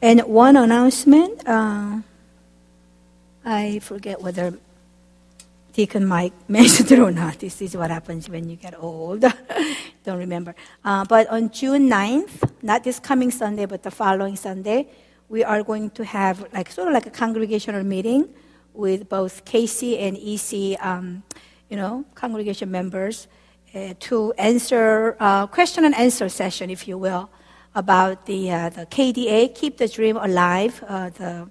And one announcement, uh, I forget whether Deacon Mike mentioned it or not. This is what happens when you get old. Don't remember. Uh, but on June 9th, not this coming Sunday, but the following Sunday, we are going to have like sort of like a congregational meeting with both KC and EC, um, you know, congregation members uh, to answer uh, question and answer session, if you will, about the uh, the KDA, Keep the Dream Alive, uh, the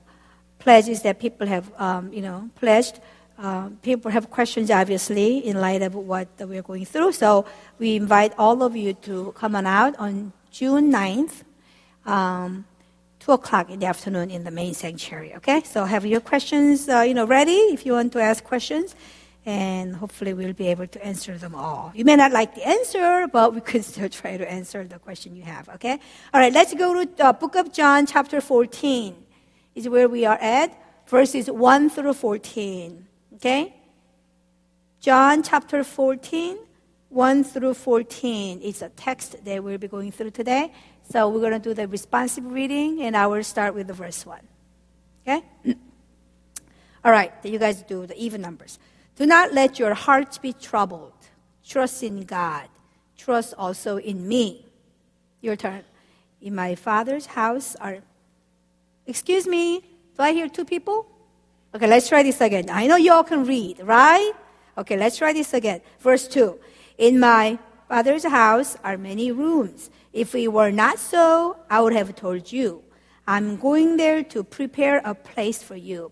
pledges that people have, um, you know, pledged. Uh, people have questions, obviously, in light of what we're going through. So we invite all of you to come on out on June 9th, um, 2 o'clock in the afternoon in the main sanctuary. Okay? So have your questions, uh, you know, ready if you want to ask questions. And hopefully we'll be able to answer them all. You may not like the answer, but we could still try to answer the question you have. Okay? All right, let's go to the book of John, chapter 14 is where we are at, verses 1 through 14. Okay? John chapter 14, 1 through 14 is a text that we'll be going through today. So we're going to do the responsive reading, and I will start with the verse 1. Okay? All right, you guys do the even numbers. Do not let your hearts be troubled. Trust in God. Trust also in me. Your turn. In my Father's house are. Excuse me, do I hear two people? Okay, let's try this again. I know you all can read, right? Okay, let's try this again. Verse 2. In my father's house are many rooms. If it were not so, I would have told you. I'm going there to prepare a place for you.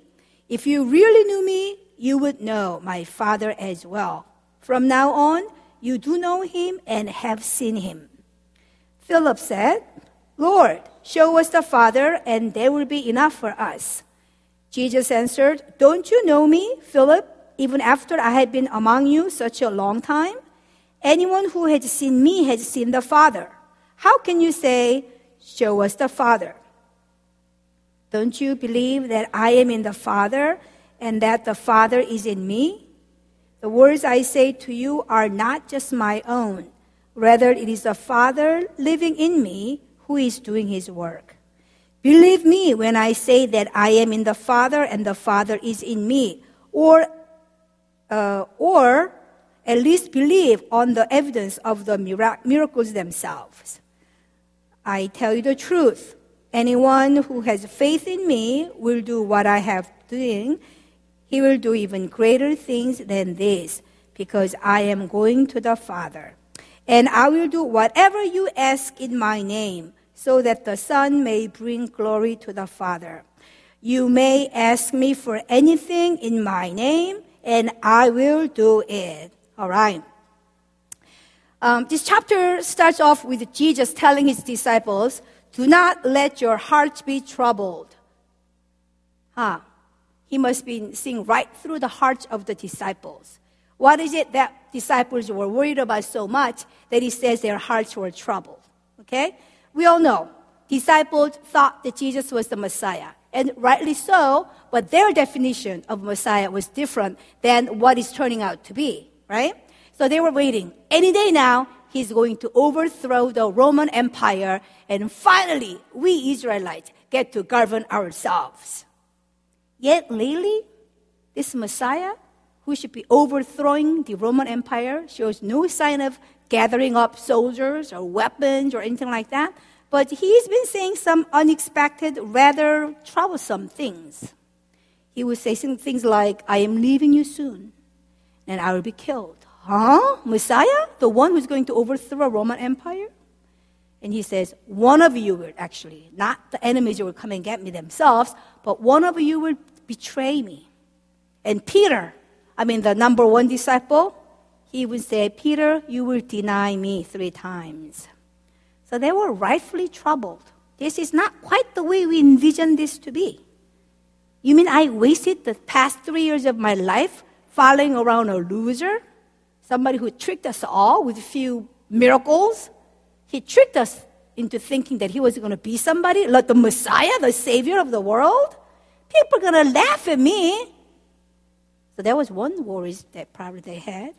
If you really knew me, you would know my Father as well. From now on, you do know him and have seen him. Philip said, Lord, show us the Father, and there will be enough for us. Jesus answered, Don't you know me, Philip, even after I have been among you such a long time? Anyone who has seen me has seen the Father. How can you say, Show us the Father? Don't you believe that I am in the Father and that the Father is in me? The words I say to you are not just my own. Rather, it is the Father living in me who is doing his work. Believe me when I say that I am in the Father and the Father is in me, or, uh, or at least believe on the evidence of the miracles themselves. I tell you the truth. Anyone who has faith in me will do what I have doing. He will do even greater things than this, because I am going to the Father. And I will do whatever you ask in my name so that the Son may bring glory to the Father. You may ask me for anything in my name, and I will do it. All right. Um, this chapter starts off with Jesus telling his disciples, Do not let your hearts be troubled. Huh. He must be seeing right through the hearts of the disciples. What is it that disciples were worried about so much that he says their hearts were troubled? Okay? We all know disciples thought that Jesus was the Messiah, and rightly so, but their definition of Messiah was different than what is turning out to be, right? So they were waiting. Any day now, he's going to overthrow the Roman Empire, and finally, we Israelites get to govern ourselves. Yet lately, this Messiah, who should be overthrowing the Roman Empire, shows no sign of gathering up soldiers or weapons or anything like that. But he's been saying some unexpected, rather troublesome things. He was saying things like, I am leaving you soon, and I will be killed. Huh? Messiah? The one who's going to overthrow Roman Empire? And he says, One of you will actually, not the enemies who will come and get me themselves, but one of you will betray me. And Peter, I mean, the number one disciple, he would say, Peter, you will deny me three times. So they were rightfully troubled. this is not quite the way we envisioned this to be. You mean I wasted the past three years of my life following around a loser? Somebody who tricked us all with a few miracles? He tricked us into thinking that he was going to be somebody, like the Messiah, the Savior of the world. People are going to laugh at me. So that was one worry that probably they had.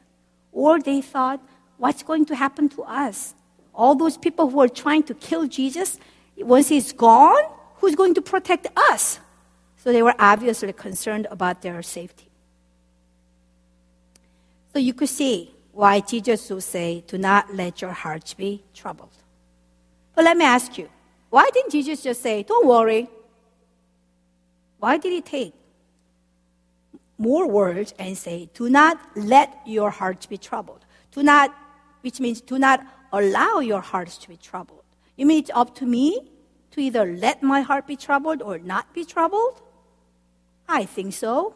Or they thought, what's going to happen to us? All those people who are trying to kill Jesus, once he's gone, who's going to protect us? So they were obviously concerned about their safety. So you could see why Jesus would say, Do not let your hearts be troubled. But let me ask you, why didn't Jesus just say, Don't worry? Why did he take more words and say, Do not let your hearts be troubled? Do not, which means do not allow your hearts to be troubled. You mean it's up to me to either let my heart be troubled or not be troubled? I think so.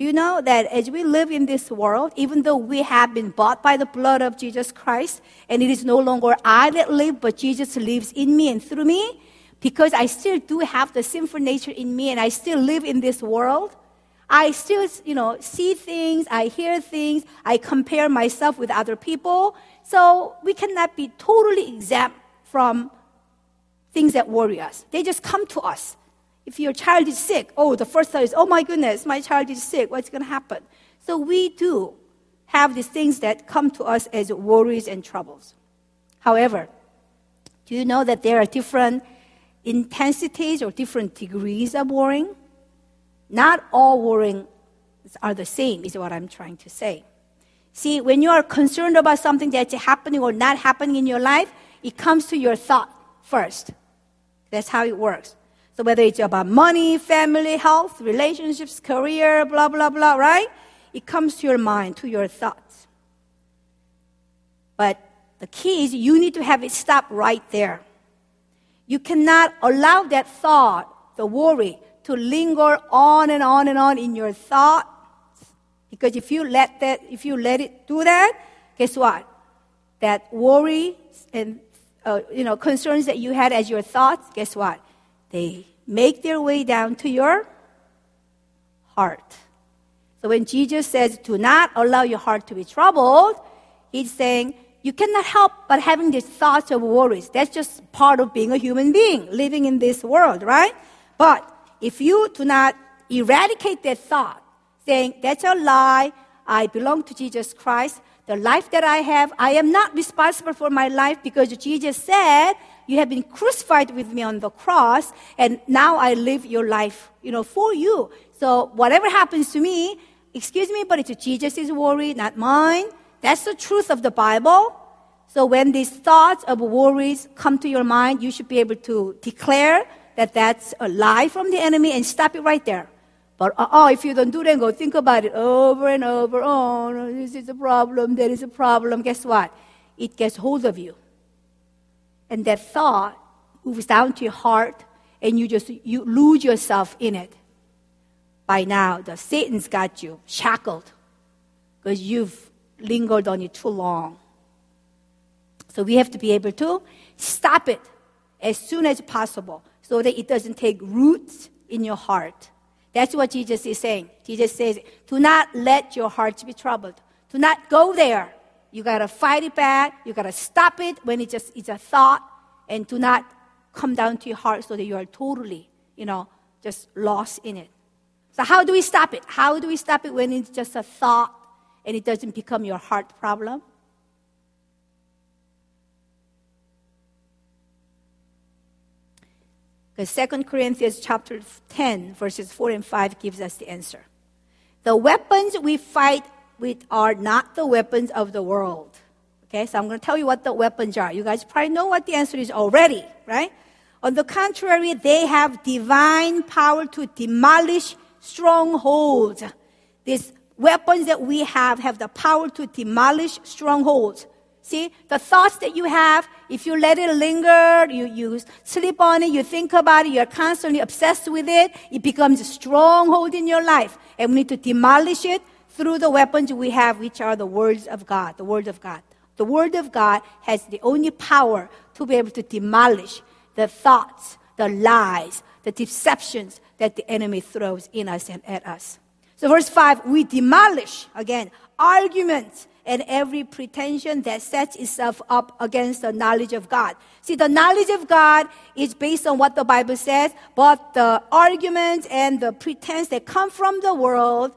You know that as we live in this world, even though we have been bought by the blood of Jesus Christ, and it is no longer I that live, but Jesus lives in me and through me, because I still do have the sinful nature in me and I still live in this world, I still, you know, see things, I hear things, I compare myself with other people. So we cannot be totally exempt from things that worry us. They just come to us. If your child is sick, oh, the first thought is, oh my goodness, my child is sick. What's going to happen? So we do have these things that come to us as worries and troubles. However, do you know that there are different intensities or different degrees of worrying? Not all worrying are the same, is what I'm trying to say. See, when you are concerned about something that's happening or not happening in your life, it comes to your thought first. That's how it works. So whether it's about money, family, health, relationships, career, blah, blah, blah, right? It comes to your mind, to your thoughts. But the key is you need to have it stop right there. You cannot allow that thought, the worry, to linger on and on and on in your thoughts. Because if you let that, if you let it do that, guess what? That worry and uh, you know concerns that you had as your thoughts, guess what? They make their way down to your heart. So when Jesus says, do not allow your heart to be troubled, he's saying, you cannot help but having these thoughts of worries. That's just part of being a human being, living in this world, right? But if you do not eradicate that thought, saying, that's a lie, I belong to Jesus Christ, the life that I have, I am not responsible for my life because Jesus said you have been crucified with me on the cross, and now I live your life, you know, for you. So whatever happens to me, excuse me, but it's Jesus' worry, not mine. That's the truth of the Bible. So when these thoughts of worries come to your mind, you should be able to declare that that's a lie from the enemy and stop it right there. But oh, if you don't do that, go think about it over and over. Oh, this is a problem. That is a problem. Guess what? It gets hold of you and that thought moves down to your heart and you just you lose yourself in it. By now the satan's got you shackled because you've lingered on it too long. So we have to be able to stop it as soon as possible so that it doesn't take roots in your heart. That's what jesus is saying. Jesus says do not let your hearts be troubled. Do not go there you gotta fight it back. You gotta stop it when it just it's a thought, and do not come down to your heart so that you are totally, you know, just lost in it. So how do we stop it? How do we stop it when it's just a thought and it doesn't become your heart problem? Because 2 Corinthians chapter 10, verses 4 and 5 gives us the answer. The weapons we fight with are not the weapons of the world. Okay, so I'm going to tell you what the weapons are. You guys probably know what the answer is already, right? On the contrary, they have divine power to demolish strongholds. These weapons that we have have the power to demolish strongholds. See, the thoughts that you have, if you let it linger, you, you sleep on it, you think about it, you're constantly obsessed with it, it becomes a stronghold in your life. And we need to demolish it through the weapons we have, which are the words of God, the word of God. The word of God has the only power to be able to demolish the thoughts, the lies, the deceptions that the enemy throws in us and at us. So, verse 5 we demolish, again, arguments and every pretension that sets itself up against the knowledge of God. See, the knowledge of God is based on what the Bible says, but the arguments and the pretense that come from the world,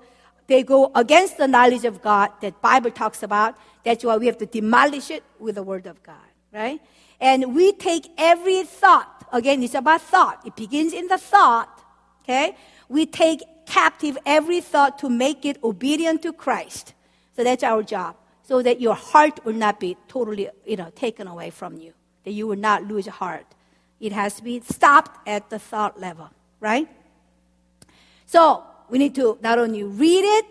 they go against the knowledge of God that Bible talks about. That's why we have to demolish it with the word of God, right? And we take every thought, again, it's about thought. It begins in the thought, okay? We take captive every thought to make it obedient to Christ. So that's our job. So that your heart will not be totally, you know, taken away from you. That you will not lose heart. It has to be stopped at the thought level, right? So we need to not only read it,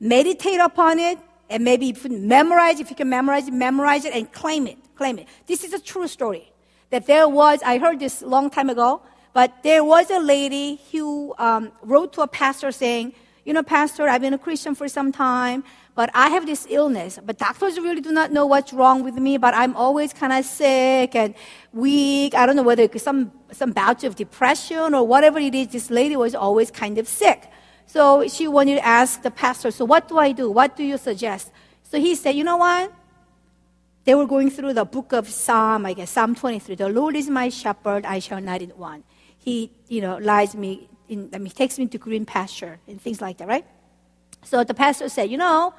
meditate upon it, and maybe even memorize, if you can memorize it, memorize it and claim it. Claim it. This is a true story. That there was, I heard this long time ago, but there was a lady who um, wrote to a pastor saying, you know, Pastor, I've been a Christian for some time, but I have this illness. But doctors really do not know what's wrong with me, but I'm always kind of sick and weak. I don't know whether it's some, some bout of depression or whatever it is. This lady was always kind of sick. So she wanted to ask the pastor, so what do I do? What do you suggest? So he said, you know what? They were going through the book of Psalm, I guess, Psalm 23. The Lord is my shepherd, I shall not want. He, you know, lies me in, I mean, takes me to green pasture and things like that, right? So the pastor said, you know,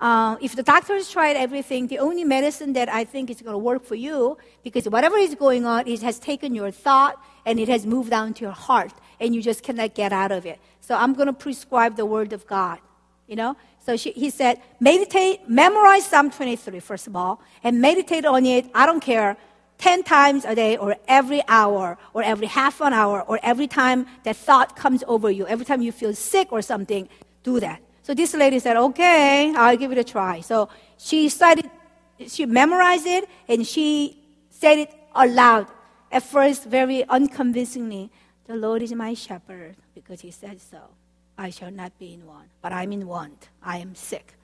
uh, if the doctors tried everything, the only medicine that I think is going to work for you, because whatever is going on, it has taken your thought and it has moved down to your heart, and you just cannot get out of it. So I'm going to prescribe the word of God, you know? So she, he said, meditate, memorize Psalm 23, first of all, and meditate on it. I don't care 10 times a day or every hour or every half an hour or every time that thought comes over you, every time you feel sick or something, do that. So this lady said, okay, I'll give it a try. So she started, she memorized it and she said it aloud. At first, very unconvincingly, the Lord is my shepherd because he said so. I shall not be in want, but I'm in want. I am sick.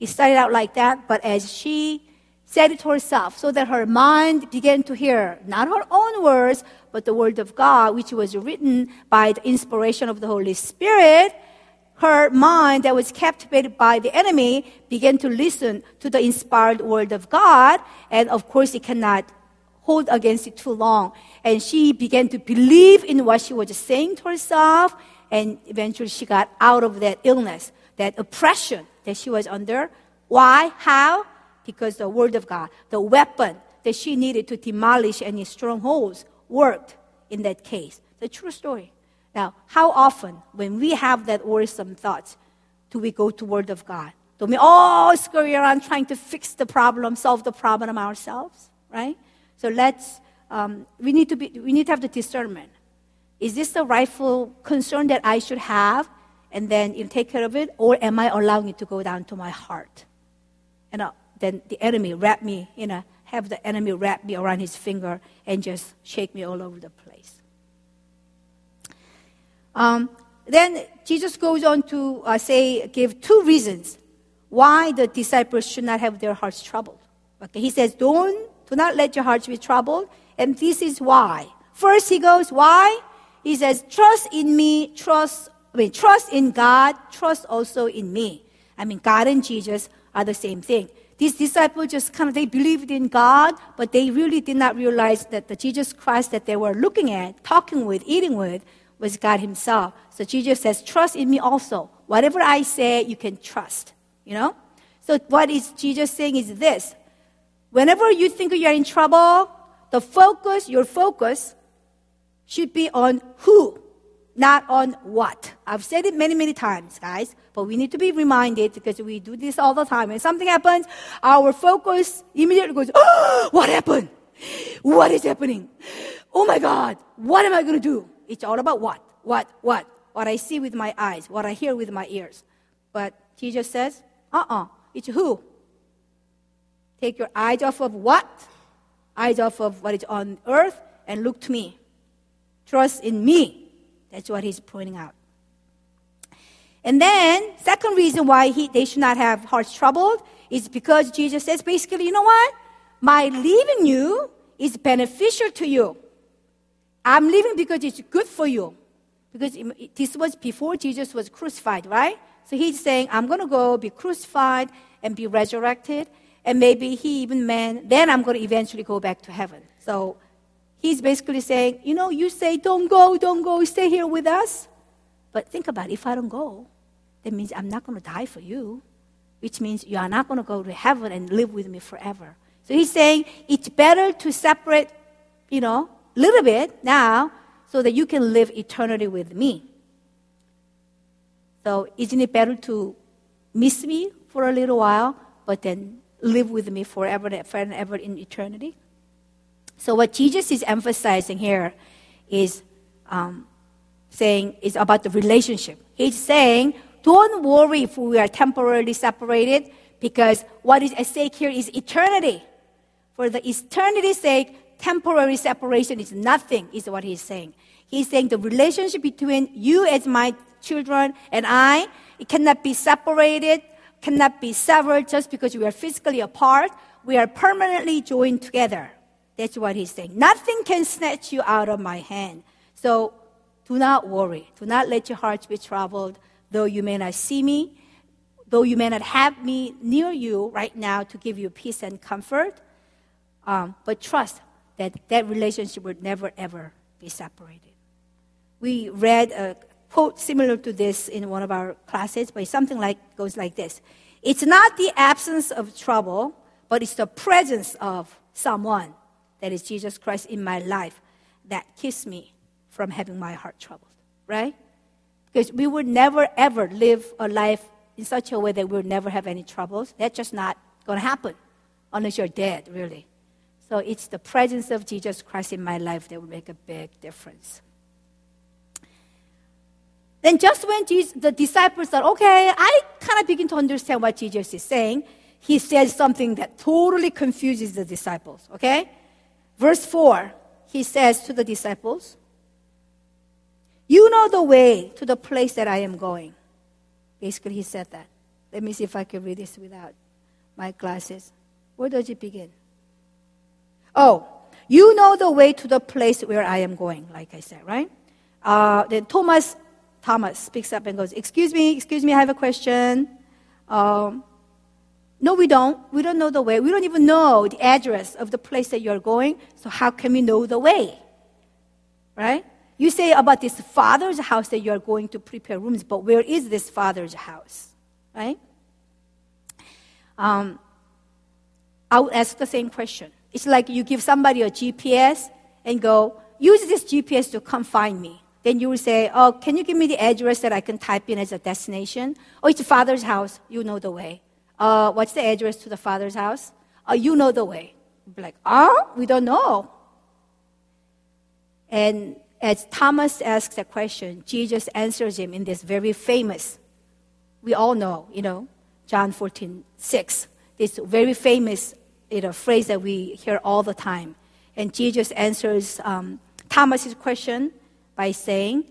It started out like that, but as she said it to herself so that her mind began to hear not her own words, but the word of God, which was written by the inspiration of the Holy Spirit. Her mind that was captivated by the enemy began to listen to the inspired word of God. And of course, it cannot hold against it too long. And she began to believe in what she was saying to herself. And eventually she got out of that illness, that oppression that she was under. Why? How? Because the Word of God, the weapon that she needed to demolish any strongholds, worked in that case. The true story. Now, how often, when we have that worrisome thoughts, do we go to Word of God? Do we all scurry around trying to fix the problem, solve the problem ourselves, right? So let's, um, we, need to be, we need to have the discernment. Is this the rightful concern that I should have and then you take care of it? Or am I allowing it to go down to my heart? And uh, then the enemy wrap me, you know, have the enemy wrap me around his finger and just shake me all over the place. Um, then Jesus goes on to uh, say, give two reasons why the disciples should not have their hearts troubled. Okay, he says, don't, do not let your hearts be troubled. And this is why. First, he goes, why? He says, trust in me, trust, I mean, trust in God, trust also in me. I mean, God and Jesus are the same thing these disciples just kind of they believed in God, but they really did not realize that the Jesus Christ that they were looking at, talking with, eating with, was God Himself. So Jesus says, "Trust in me also. Whatever I say, you can trust." You know. So what is Jesus saying is this: Whenever you think you're in trouble, the focus, your focus, should be on who not on what. I've said it many, many times, guys, but we need to be reminded because we do this all the time. When something happens, our focus immediately goes, oh, what happened? What is happening? Oh my God, what am I going to do? It's all about what, what, what, what I see with my eyes, what I hear with my ears. But Jesus says, uh uh-uh, uh, it's who? Take your eyes off of what? Eyes off of what is on earth and look to me. Trust in me that's what he's pointing out. And then, second reason why he, they should not have hearts troubled is because Jesus says basically, you know what? My leaving you is beneficial to you. I'm leaving because it's good for you. Because this was before Jesus was crucified, right? So he's saying, I'm going to go be crucified and be resurrected. And maybe he even meant, then I'm going to eventually go back to heaven. So he's basically saying, you know, you say, don't go, don't go, stay here with us. But think about it, if I don't go, that means I'm not going to die for you, which means you are not going to go to heaven and live with me forever. So he's saying it's better to separate, you know, a little bit now so that you can live eternity with me. So isn't it better to miss me for a little while, but then live with me forever and ever in eternity? So what Jesus is emphasizing here is um, saying is about the relationship. He's saying, don't worry if we are temporarily separated, because what is at stake here is eternity. For the eternity's sake, temporary separation is nothing, is what he's saying. He's saying the relationship between you as my children and I, it cannot be separated, cannot be severed just because we are physically apart. We are permanently joined together. That's what he's saying. Nothing can snatch you out of my hand. So do not worry. Do not let your hearts be troubled, though you may not see me, though you may not have me near you right now to give you peace and comfort. Um, but trust that that relationship will never ever be separated. We read a quote similar to this in one of our classes, but something like goes like this: It's not the absence of trouble, but it's the presence of someone that is Jesus Christ in my life that keeps me from having my heart troubled, right? Because we would never ever live a life in such a way that we'll never have any troubles. That's just not going to happen unless you're dead, really. So it's the presence of Jesus Christ in my life that will make a big difference. Then, just when Jesus, the disciples thought, okay, I kind of begin to understand what Jesus is saying, he says something that totally confuses the disciples, okay? Verse 4, he says to the disciples, You know the way to the place that I am going. Basically, he said that. Let me see if I can read this without my glasses. Where does it begin? Oh, you know the way to the place where I am going, like I said, right? Uh, then Thomas, Thomas speaks up and goes, Excuse me, excuse me, I have a question. Um, no, we don't. We don't know the way. We don't even know the address of the place that you're going. So how can we know the way? Right? You say about this father's house that you're going to prepare rooms, but where is this father's house? Right? Um, I would ask the same question. It's like you give somebody a GPS and go, use this GPS to come find me. Then you will say, oh, can you give me the address that I can type in as a destination? Oh, it's father's house. You know the way. Uh, what's the address to the father's house? Oh, you know the way. Be like, oh, we don't know. And as Thomas asks that question, Jesus answers him in this very famous, we all know, you know, John 14, 6. This very famous you know, phrase that we hear all the time. And Jesus answers um, Thomas's question by saying,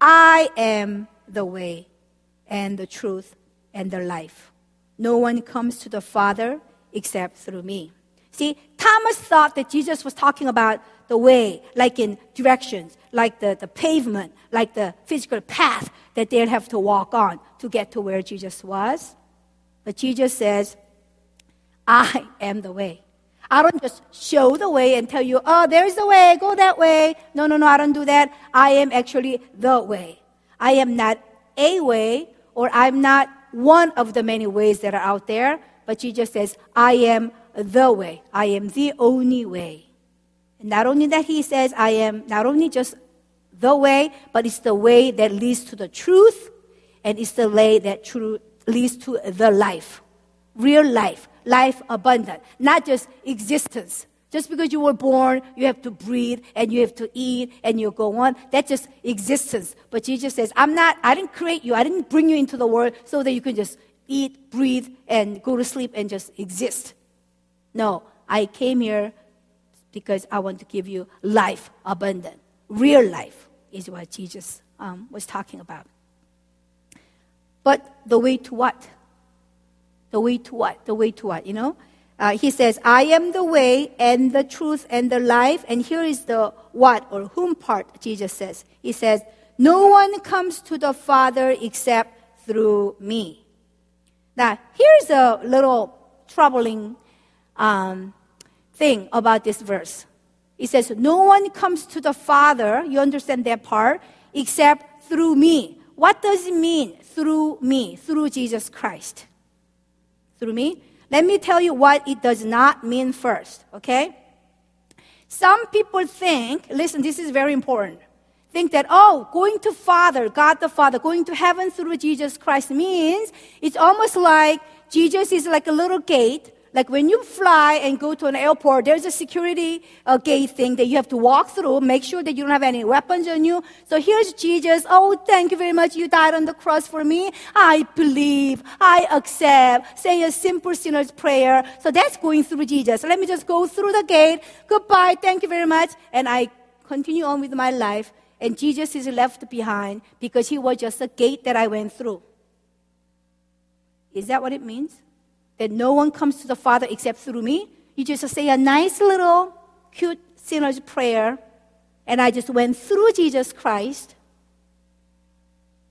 I am the way and the truth and the life. No one comes to the Father except through me. See, Thomas thought that Jesus was talking about the way, like in directions, like the, the pavement, like the physical path that they'd have to walk on to get to where Jesus was. But Jesus says, I am the way. I don't just show the way and tell you, oh, there's the way, go that way. No, no, no, I don't do that. I am actually the way. I am not a way, or I'm not one of the many ways that are out there, but Jesus says, I am the way. I am the only way. And not only that, he says, I am not only just the way, but it's the way that leads to the truth, and it's the way that true, leads to the life, real life life abundant, not just existence. Just because you were born, you have to breathe and you have to eat and you go on. That's just existence. But Jesus says, I'm not, I didn't create you. I didn't bring you into the world so that you can just eat, breathe, and go to sleep and just exist. No, I came here because I want to give you life abundant. Real life is what Jesus um, was talking about. But the way to what? The way to what? The way to what? You know? Uh, he says, I am the way and the truth and the life. And here is the what or whom part Jesus says. He says, No one comes to the Father except through me. Now, here's a little troubling um, thing about this verse. It says, No one comes to the Father, you understand that part, except through me. What does it mean, through me, through Jesus Christ? Through me? Let me tell you what it does not mean first, okay? Some people think, listen, this is very important, think that, oh, going to Father, God the Father, going to heaven through Jesus Christ means it's almost like Jesus is like a little gate like when you fly and go to an airport, there's a security uh, gate thing that you have to walk through, make sure that you don't have any weapons on you. So here's Jesus. Oh, thank you very much. You died on the cross for me. I believe. I accept. Say a simple sinner's prayer. So that's going through Jesus. Let me just go through the gate. Goodbye. Thank you very much. And I continue on with my life. And Jesus is left behind because he was just a gate that I went through. Is that what it means? That no one comes to the Father except through me. You just say a nice little cute sinner's prayer, and I just went through Jesus Christ.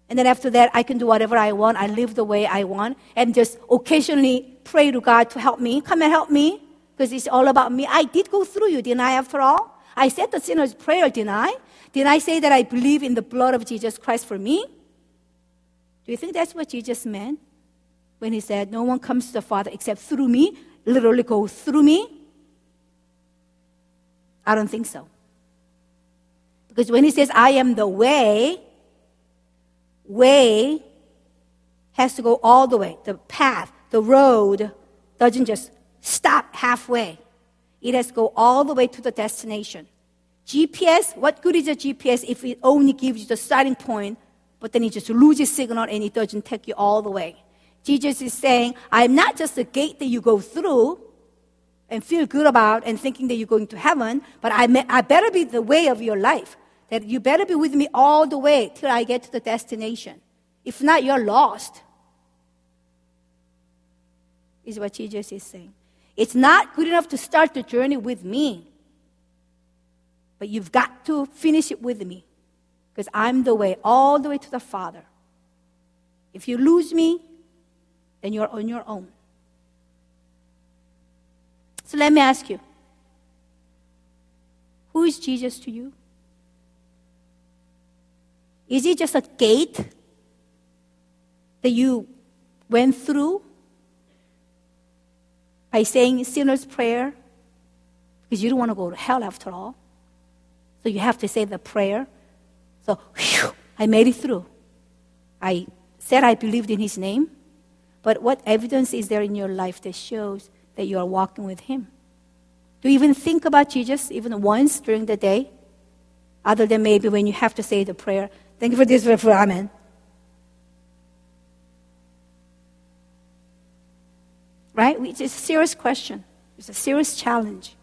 And then after that, I can do whatever I want. I live the way I want, and just occasionally pray to God to help me. Come and help me, because it's all about me. I did go through you, didn't I, after all? I said the sinner's prayer, didn't I? Did I say that I believe in the blood of Jesus Christ for me? Do you think that's what Jesus meant? When he said, No one comes to the Father except through me, literally go through me? I don't think so. Because when he says, I am the way, way has to go all the way. The path, the road doesn't just stop halfway. It has to go all the way to the destination. GPS, what good is a GPS if it only gives you the starting point, but then it just loses signal and it doesn't take you all the way? Jesus is saying, I'm not just a gate that you go through and feel good about and thinking that you're going to heaven, but I, may, I better be the way of your life. That you better be with me all the way till I get to the destination. If not, you're lost. Is what Jesus is saying. It's not good enough to start the journey with me, but you've got to finish it with me because I'm the way all the way to the Father. If you lose me, then you're on your own. So let me ask you who is Jesus to you? Is he just a gate that you went through by saying a sinner's prayer? Because you don't want to go to hell after all. So you have to say the prayer. So, whew, I made it through. I said I believed in his name. But what evidence is there in your life that shows that you are walking with Him? Do you even think about Jesus even once during the day? Other than maybe when you have to say the prayer, thank you for this, for Amen. Right? It's a serious question. It's a serious challenge.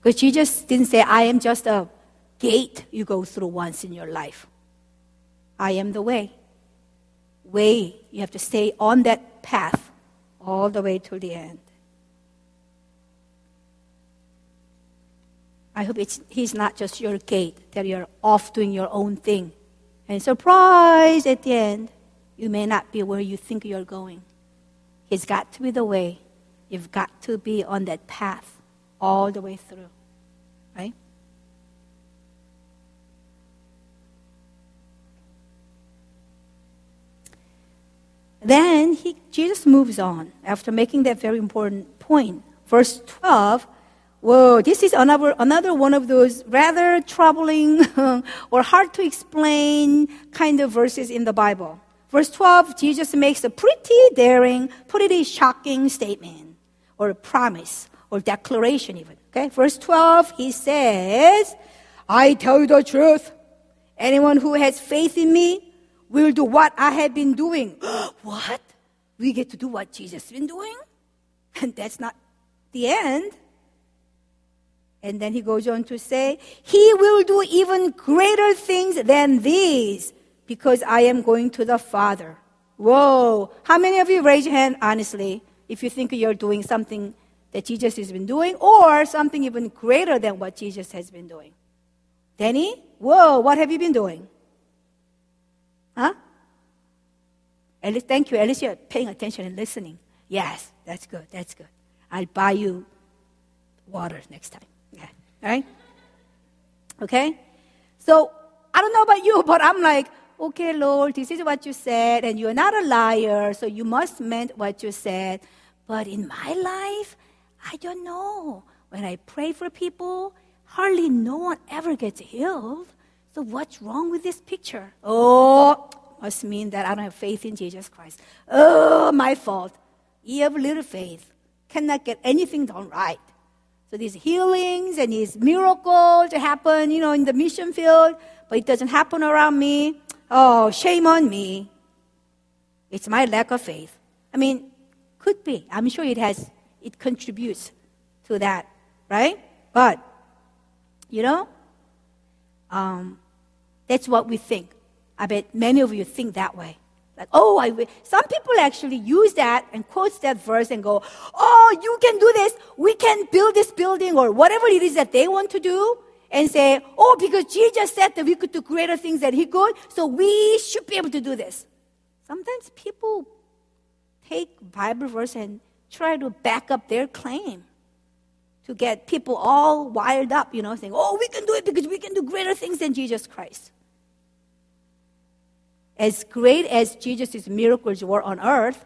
Because Jesus didn't say, I am just a gate you go through once in your life. I am the way. Way, you have to stay on that path all the way to the end. I hope he's not just your gate, that you're off doing your own thing. And surprise at the end, you may not be where you think you're going. He's got to be the way. You've got to be on that path all the way through. Right? Then he, Jesus moves on after making that very important point. Verse 12, whoa, this is another, another one of those rather troubling or hard to explain kind of verses in the Bible. Verse 12, Jesus makes a pretty daring, pretty shocking statement or a promise or declaration even. Okay, verse 12, he says, I tell you the truth. Anyone who has faith in me We'll do what I have been doing. what? We get to do what Jesus has been doing? And that's not the end. And then he goes on to say, He will do even greater things than these because I am going to the Father. Whoa. How many of you raise your hand honestly if you think you're doing something that Jesus has been doing, or something even greater than what Jesus has been doing. Danny, whoa, what have you been doing? Huh? At least, thank you. At least you're paying attention and listening. Yes, that's good. That's good. I'll buy you water next time. Yeah. All right? Okay? So, I don't know about you, but I'm like, okay, Lord, this is what you said, and you're not a liar, so you must meant what you said. But in my life, I don't know. When I pray for people, hardly no one ever gets healed. So what's wrong with this picture? Oh, must mean that I don't have faith in Jesus Christ. Oh, my fault. You have little faith. Cannot get anything done right. So these healings and these miracles happen, you know, in the mission field, but it doesn't happen around me. Oh, shame on me. It's my lack of faith. I mean, could be. I'm sure it has, it contributes to that, right? But, you know, um, that's what we think. I bet many of you think that way. Like, oh, I will. Some people actually use that and quotes that verse and go, oh, you can do this. We can build this building or whatever it is that they want to do and say, oh, because Jesus said that we could do greater things than he could, so we should be able to do this. Sometimes people take Bible verse and try to back up their claim to get people all wired up, you know, saying, oh, we can do it because we can do greater things than Jesus Christ. As great as Jesus' miracles were on earth,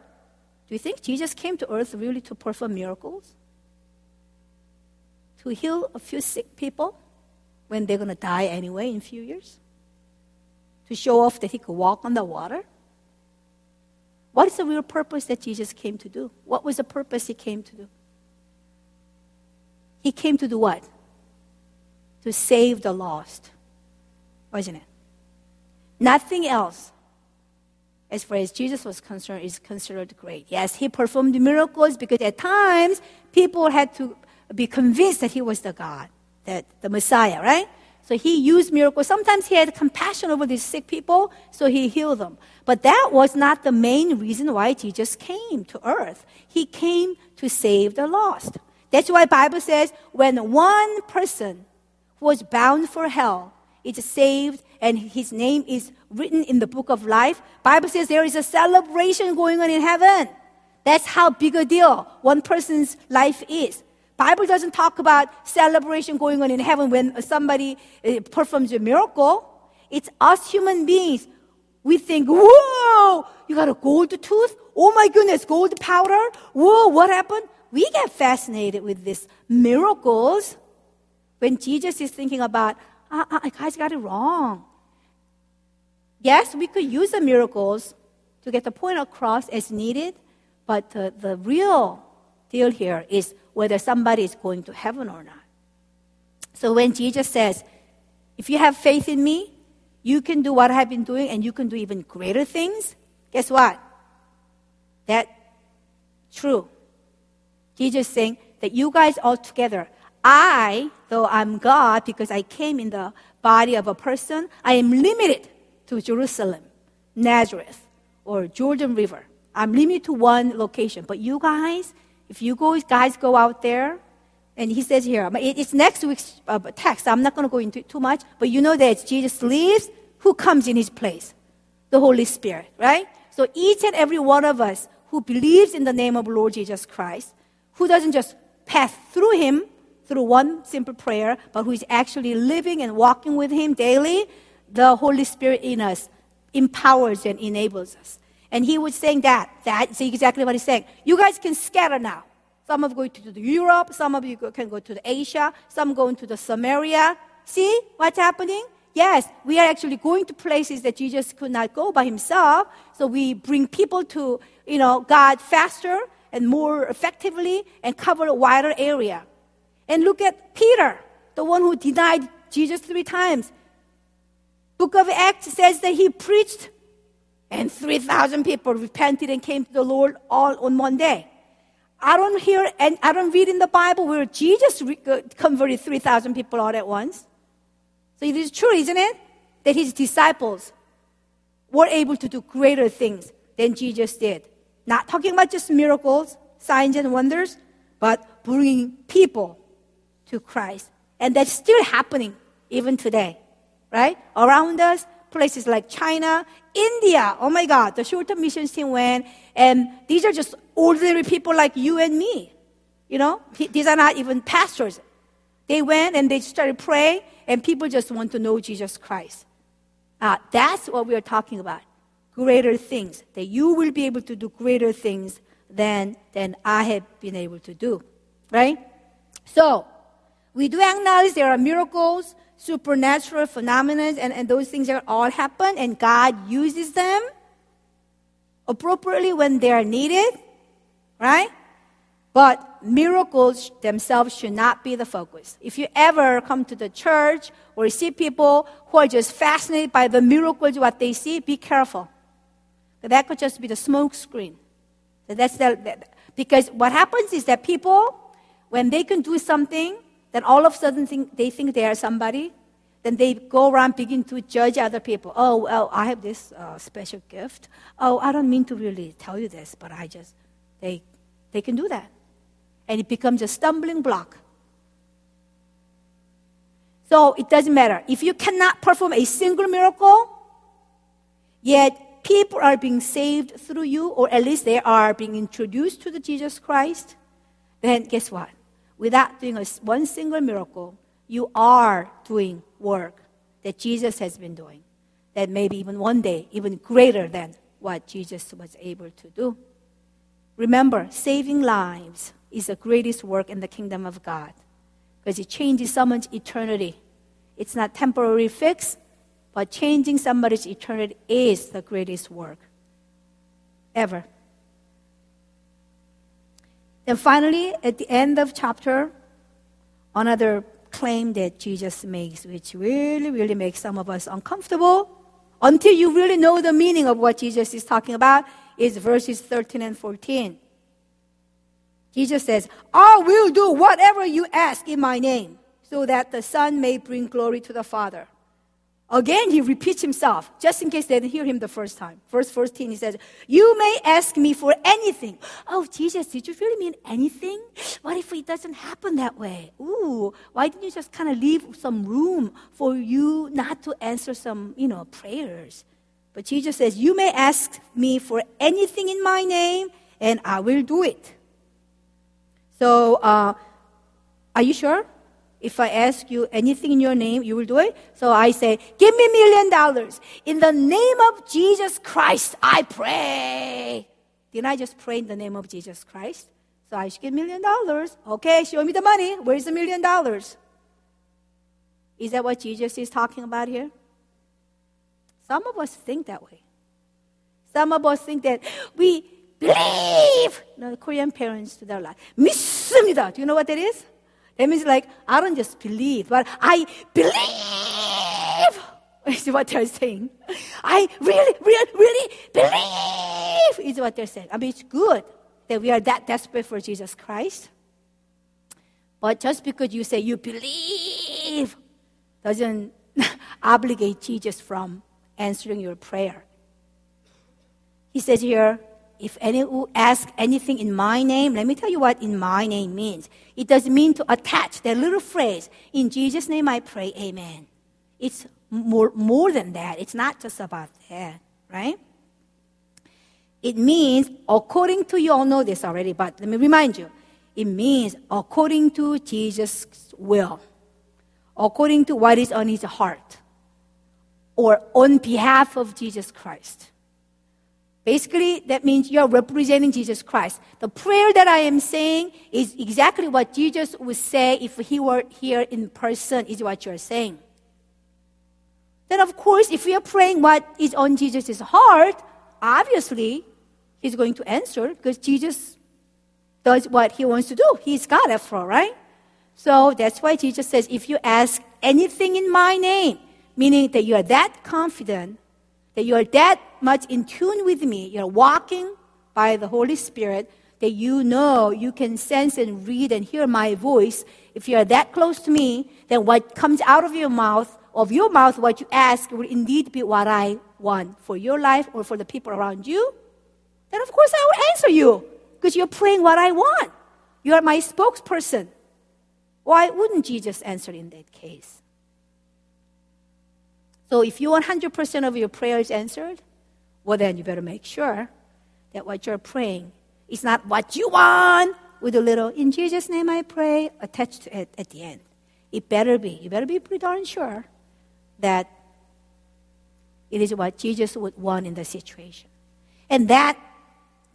do you think Jesus came to earth really to perform miracles? To heal a few sick people when they're going to die anyway in a few years? To show off that he could walk on the water? What is the real purpose that Jesus came to do? What was the purpose he came to do? He came to do what? To save the lost. Wasn't it? Nothing else, as far as Jesus was concerned, is considered great. Yes, he performed miracles because at times people had to be convinced that he was the God, that the Messiah, right? So he used miracles. Sometimes he had compassion over these sick people, so he healed them. But that was not the main reason why Jesus came to earth. He came to save the lost. That's why Bible says when one person was bound for hell is saved and his name is written in the book of life, Bible says there is a celebration going on in heaven. That's how big a deal one person's life is. Bible doesn't talk about celebration going on in heaven when somebody uh, performs a miracle. It's us human beings. We think, whoa, you got a gold tooth? Oh my goodness, gold powder? Whoa, what happened? We get fascinated with these miracles when Jesus is thinking about, ah, ah, guys got it wrong. Yes, we could use the miracles to get the point across as needed, but the, the real deal here is whether somebody is going to heaven or not. So when Jesus says, if you have faith in me, you can do what I've been doing and you can do even greater things, guess what? That true. Jesus saying that you guys all together, I, though I'm God because I came in the body of a person, I am limited to Jerusalem, Nazareth, or Jordan River. I'm limited to one location. But you guys, if you guys go out there, and he says here, it's next week's uh, text. I'm not going to go into it too much, but you know that Jesus leaves. Who comes in his place? The Holy Spirit, right? So each and every one of us who believes in the name of Lord Jesus Christ, who doesn't just pass through him through one simple prayer, but who is actually living and walking with him daily, the Holy Spirit in us empowers and enables us. And he was saying that. That's exactly what he's saying. You guys can scatter now. Some of you go to Europe, some of you can go to the Asia, some going to the Samaria. See what's happening? Yes, we are actually going to places that Jesus could not go by himself. So we bring people to, you know, God faster and more effectively and cover a wider area. And look at Peter, the one who denied Jesus three times. Book of Acts says that he preached and 3,000 people repented and came to the Lord all on one day. I don't hear and I don't read in the Bible where Jesus uh, converted 3,000 people all at once. So it is true, isn't it? That his disciples were able to do greater things than Jesus did. Not talking about just miracles, signs, and wonders, but bringing people to Christ. And that's still happening even today, right? Around us, places like China, India. Oh my God, the short term missions team went, and these are just ordinary people like you and me. You know, these are not even pastors. They went and they started praying, and people just want to know Jesus Christ. Uh, that's what we are talking about. Greater things. That you will be able to do greater things than, than I have been able to do. Right? So, we do acknowledge there are miracles, supernatural phenomena, and, and those things are all happen, and God uses them appropriately when they are needed. Right? But miracles themselves should not be the focus. If you ever come to the church or see people who are just fascinated by the miracles, what they see, be careful. That could just be the smoke screen. That's the, because what happens is that people, when they can do something, then all of a sudden think, they think they are somebody. Then they go around begin to judge other people. Oh, well, I have this uh, special gift. Oh, I don't mean to really tell you this, but I just, they, they can do that and it becomes a stumbling block. So it doesn't matter. If you cannot perform a single miracle, yet people are being saved through you, or at least they are being introduced to the Jesus Christ, then guess what? Without doing a, one single miracle, you are doing work that Jesus has been doing. That maybe even one day, even greater than what Jesus was able to do. Remember, saving lives is the greatest work in the kingdom of God because it changes someone's eternity. It's not temporary fix, but changing somebody's eternity is the greatest work ever. And finally, at the end of chapter, another claim that Jesus makes, which really, really makes some of us uncomfortable until you really know the meaning of what Jesus is talking about, is verses 13 and 14. Jesus says, I will do whatever you ask in my name, so that the Son may bring glory to the Father. Again, he repeats himself, just in case they didn't hear him the first time. Verse 14, he says, You may ask me for anything. Oh, Jesus, did you really mean anything? What if it doesn't happen that way? Ooh, why didn't you just kind of leave some room for you not to answer some, you know, prayers? But Jesus says, You may ask me for anything in my name, and I will do it. So, uh, are you sure? If I ask you anything in your name, you will do it? So I say, Give me a million dollars. In the name of Jesus Christ, I pray. Didn't I just pray in the name of Jesus Christ? So I should get a million dollars. Okay, show me the money. Where's the million dollars? Is that what Jesus is talking about here? Some of us think that way. Some of us think that we believe. No, Korean parents do that a lot. 믿습니다. Do you know what that is? That means like, I don't just believe, but I believe. Is what they're saying. I really, really, really believe is what they're saying. I mean, it's good that we are that desperate for Jesus Christ. But just because you say you believe doesn't obligate Jesus from answering your prayer. He says here, if anyone asks anything in my name, let me tell you what in my name means. It doesn't mean to attach that little phrase, in Jesus' name I pray, amen. It's more, more than that. It's not just about that, right? It means, according to, you all know this already, but let me remind you. It means according to Jesus' will, according to what is on his heart, or on behalf of Jesus Christ. Basically, that means you're representing Jesus Christ. The prayer that I am saying is exactly what Jesus would say if he were here in person, is what you're saying. Then, of course, if you're praying what is on Jesus' heart, obviously, he's going to answer because Jesus does what he wants to do. He's God, after all, right? So that's why Jesus says, if you ask anything in my name, meaning that you are that confident that you are that much in tune with me, you're walking by the Holy Spirit, that you know you can sense and read and hear my voice. If you are that close to me, then what comes out of your mouth, of your mouth, what you ask will indeed be what I want for your life or for the people around you. Then of course I will answer you because you're praying what I want. You are my spokesperson. Why wouldn't Jesus answer in that case? So if you want 100% of your prayers answered, well, then you better make sure that what you're praying is not what you want with a little, in Jesus' name I pray, attached to it at the end. It better be. You better be pretty darn sure that it is what Jesus would want in the situation. And that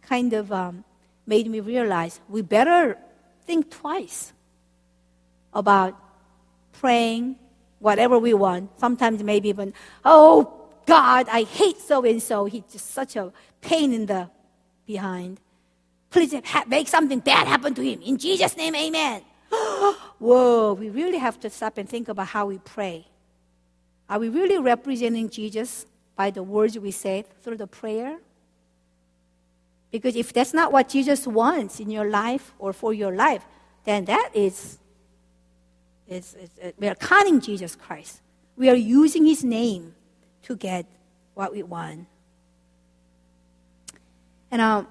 kind of um, made me realize we better think twice about praying whatever we want. Sometimes maybe even, oh God, I hate so and so. He's just such a pain in the behind. Please make something bad happen to him. In Jesus' name, amen. Whoa, we really have to stop and think about how we pray. Are we really representing Jesus by the words we say through the prayer? Because if that's not what Jesus wants in your life or for your life, then that is, is, is, is we are conning Jesus Christ. We are using his name to get what we want. And uh,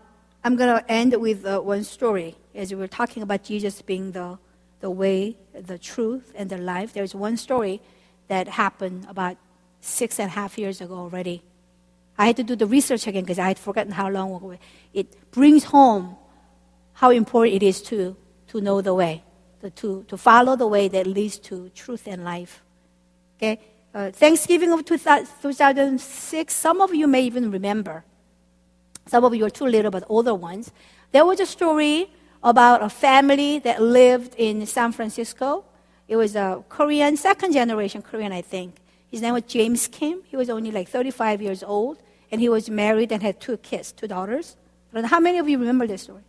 I'm going to end with uh, one story. As we were talking about Jesus being the, the way, the truth, and the life, there's one story that happened about six and a half years ago already. I had to do the research again because I had forgotten how long ago. It brings home how important it is to, to know the way, to, to follow the way that leads to truth and life. Okay? Uh, Thanksgiving of 2006, some of you may even remember. Some of you are too little, but older ones. There was a story about a family that lived in San Francisco. It was a Korean, second generation Korean, I think. His name was James Kim. He was only like 35 years old, and he was married and had two kids, two daughters. How many of you remember this story?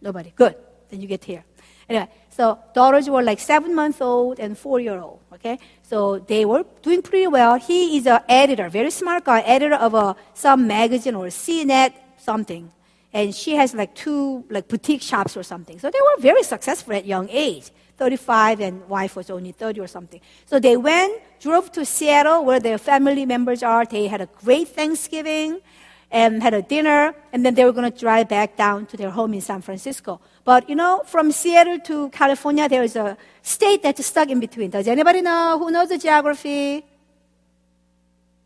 Nobody. Good. Then you get here. Anyway, so daughters were like seven months old and four year old. Okay, so they were doing pretty well. He is an editor, very smart guy, editor of a some magazine or CNET something, and she has like two like boutique shops or something. So they were very successful at young age. 35 and wife was only 30 or something. So they went, drove to Seattle where their family members are. They had a great Thanksgiving and had a dinner, and then they were going to drive back down to their home in San Francisco. But you know, from Seattle to California, there is a state that's stuck in between. Does anybody know who knows the geography?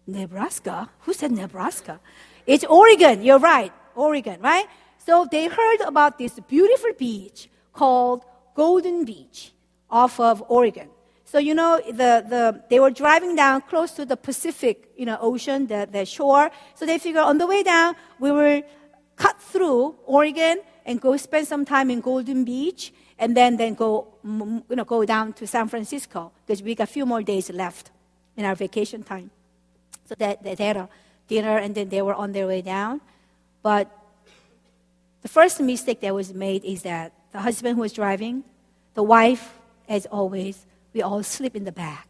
Nebraska. Who said Nebraska? It's Oregon. You're right. Oregon, right? So they heard about this beautiful beach called Golden Beach off of Oregon. So, you know, the, the, they were driving down close to the Pacific, you know, ocean, the, the shore. So they figured on the way down, we will cut through Oregon and go spend some time in Golden Beach and then, then go, you know, go down to San Francisco because we got a few more days left in our vacation time. So that, they had a dinner and then they were on their way down. But the first mistake that was made is that the husband who was driving, the wife, as always, we all sleep in the back.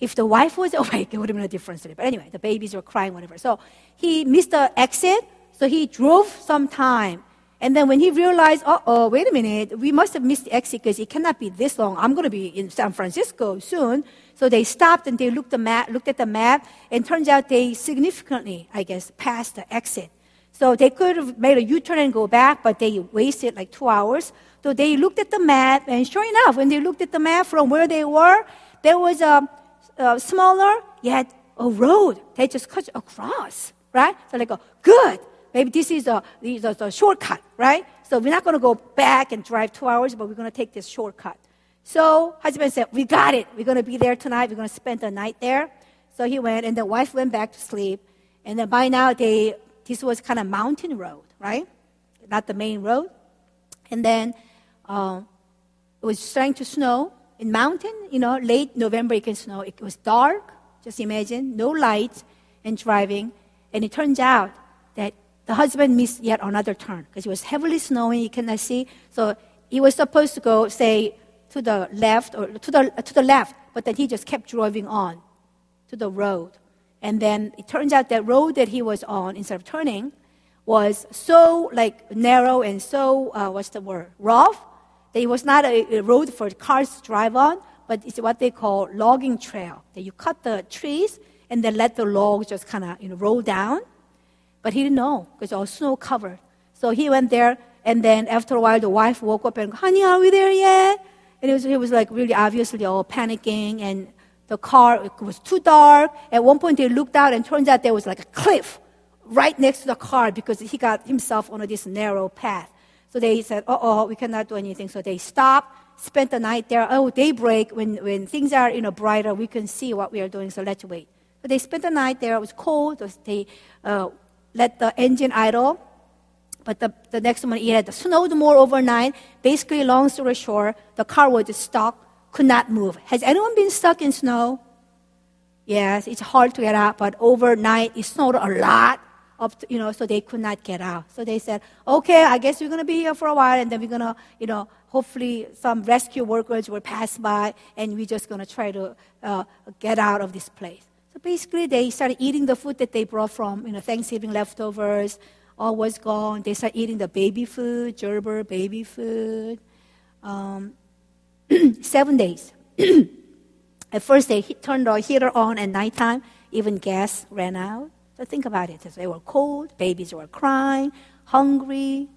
If the wife was awake, it would have been a different story. But anyway, the babies were crying, whatever. So he missed the exit, so he drove some time. And then when he realized, uh oh, wait a minute, we must have missed the exit because it cannot be this long. I'm going to be in San Francisco soon. So they stopped and they looked, the map, looked at the map, and turns out they significantly, I guess, passed the exit. So they could have made a U turn and go back, but they wasted like two hours. So they looked at the map, and sure enough, when they looked at the map from where they were, there was a, a smaller yet a road. They just cut across, right? So they go, good. Maybe this is a, this is a shortcut, right? So we're not going to go back and drive two hours, but we're going to take this shortcut. So husband said, we got it. We're going to be there tonight. We're going to spend the night there. So he went, and the wife went back to sleep. And then by now, they, this was kind of mountain road, right? Not the main road. And then uh, it was starting to snow in mountain. You know, late November it can snow. It was dark. Just imagine, no lights and driving. And it turns out that the husband missed yet another turn because it was heavily snowing. You cannot see. So he was supposed to go, say, to the left or to the to the left, but then he just kept driving on to the road. And then it turns out that road that he was on, instead of turning, was so like narrow and so uh, what's the word rough it was not a, a road for cars to drive on, but it's what they call logging trail. That you cut the trees and then let the logs just kind of you know roll down. But he didn't know because it was snow covered. So he went there And then after a while, the wife woke up and, honey, are we there yet? And it was, was like really obviously all panicking and the car, was too dark. At one point they looked out and turns out there was like a cliff right next to the car because he got himself on this narrow path. So they said, uh oh, we cannot do anything. So they stopped, spent the night there. Oh, daybreak, when, when things are you know, brighter, we can see what we are doing, so let's wait. So they spent the night there. It was cold. They uh, let the engine idle. But the, the next morning, it had snowed more overnight. Basically, long story short, the car was stuck, could not move. Has anyone been stuck in snow? Yes, it's hard to get out, but overnight it snowed a lot up to, you know, so they could not get out. So they said, okay, I guess we're going to be here for a while, and then we're going to, you know, hopefully some rescue workers will pass by, and we're just going to try to uh, get out of this place. So basically, they started eating the food that they brought from, you know, Thanksgiving leftovers. All was gone. They started eating the baby food, gerber baby food. Um, seven days. at first, they turned the heater on at nighttime. Even gas ran out. So think about it. They were cold, babies were crying, hungry.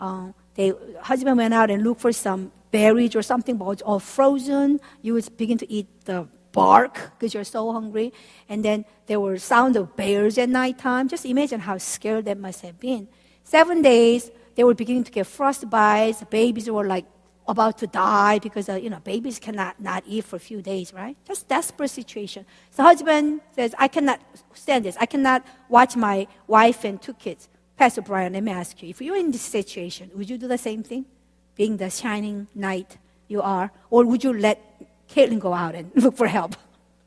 Uh, they, husband went out and looked for some berries or something, but it's all frozen. You would begin to eat the bark because you're so hungry. And then there were sound of bears at nighttime. Just imagine how scared that must have been. Seven days, they were beginning to get frostbites. Babies were like about to die because uh, you know babies cannot not eat for a few days, right? Just desperate situation. So husband says, "I cannot stand this. I cannot watch my wife and two kids." Pastor Brian, let me ask you: If you're in this situation, would you do the same thing, being the shining knight you are, or would you let Caitlin go out and look for help?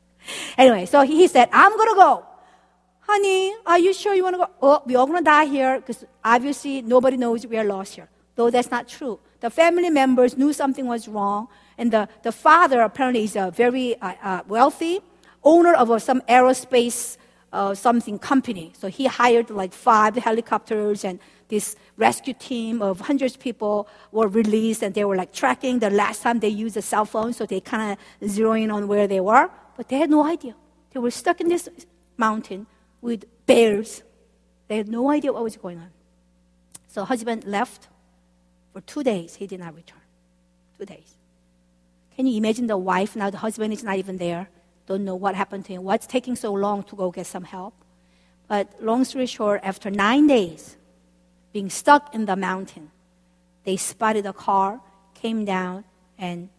anyway, so he said, "I'm gonna go." Honey, are you sure you want to go? Oh, we're all going to die here because obviously nobody knows we are lost here. Though that's not true. The family members knew something was wrong, and the, the father apparently is a very uh, uh, wealthy owner of some aerospace uh, something company. So he hired like five helicopters, and this rescue team of hundreds of people were released, and they were like tracking the last time they used a cell phone, so they kind of zeroing on where they were, but they had no idea. They were stuck in this mountain with bears. They had no idea what was going on. So husband left for two days, he did not return. Two days. Can you imagine the wife now? The husband is not even there. Don't know what happened to him. What's taking so long to go get some help? But long story short, after nine days being stuck in the mountain, they spotted a car, came down, and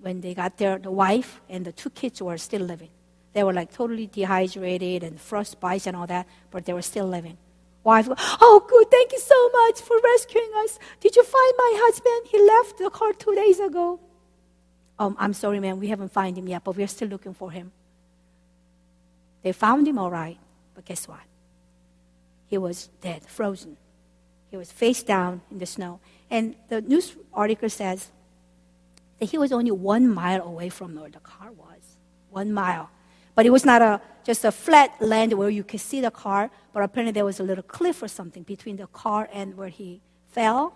when they got there, the wife and the two kids were still living. They were like totally dehydrated and frostbite and all that, but they were still living wife, oh, good, thank you so much for rescuing us. Did you find my husband? He left the car two days ago. Um, I'm sorry, ma'am, we haven't found him yet, but we're still looking for him. They found him all right, but guess what? He was dead, frozen. He was face down in the snow. And the news article says that he was only one mile away from where the car was. One mile. But it was not a, just a flat land where you could see the car, but apparently there was a little cliff or something between the car and where he fell.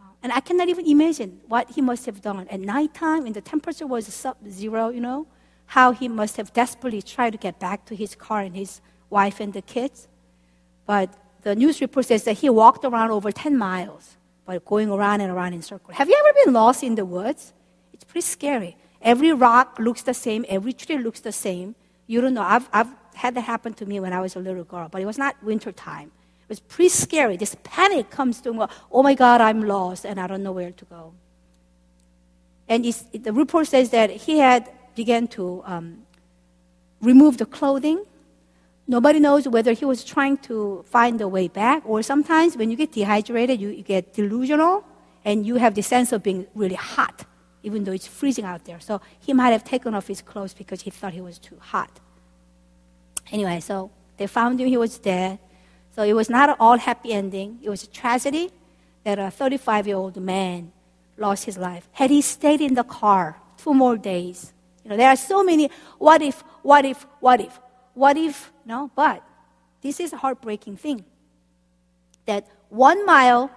Uh, and I cannot even imagine what he must have done. At nighttime, and the temperature was sub zero, you know, how he must have desperately tried to get back to his car and his wife and the kids. But the news report says that he walked around over 10 miles, but going around and around in circles. Have you ever been lost in the woods? It's pretty scary. Every rock looks the same, every tree looks the same. You don't know. I've, I've had that happen to me when I was a little girl, but it was not winter time. It was pretty scary. This panic comes to me. Oh my God, I'm lost and I don't know where to go. And the report says that he had began to um, remove the clothing. Nobody knows whether he was trying to find the way back, or sometimes when you get dehydrated, you, you get delusional and you have the sense of being really hot even though it's freezing out there. So he might have taken off his clothes because he thought he was too hot. Anyway, so they found him, he was dead. So it was not an all happy ending. It was a tragedy that a 35 year old man lost his life. Had he stayed in the car two more days, you know, there are so many what if, what if, what if, what if, no, but this is a heartbreaking thing. That one mile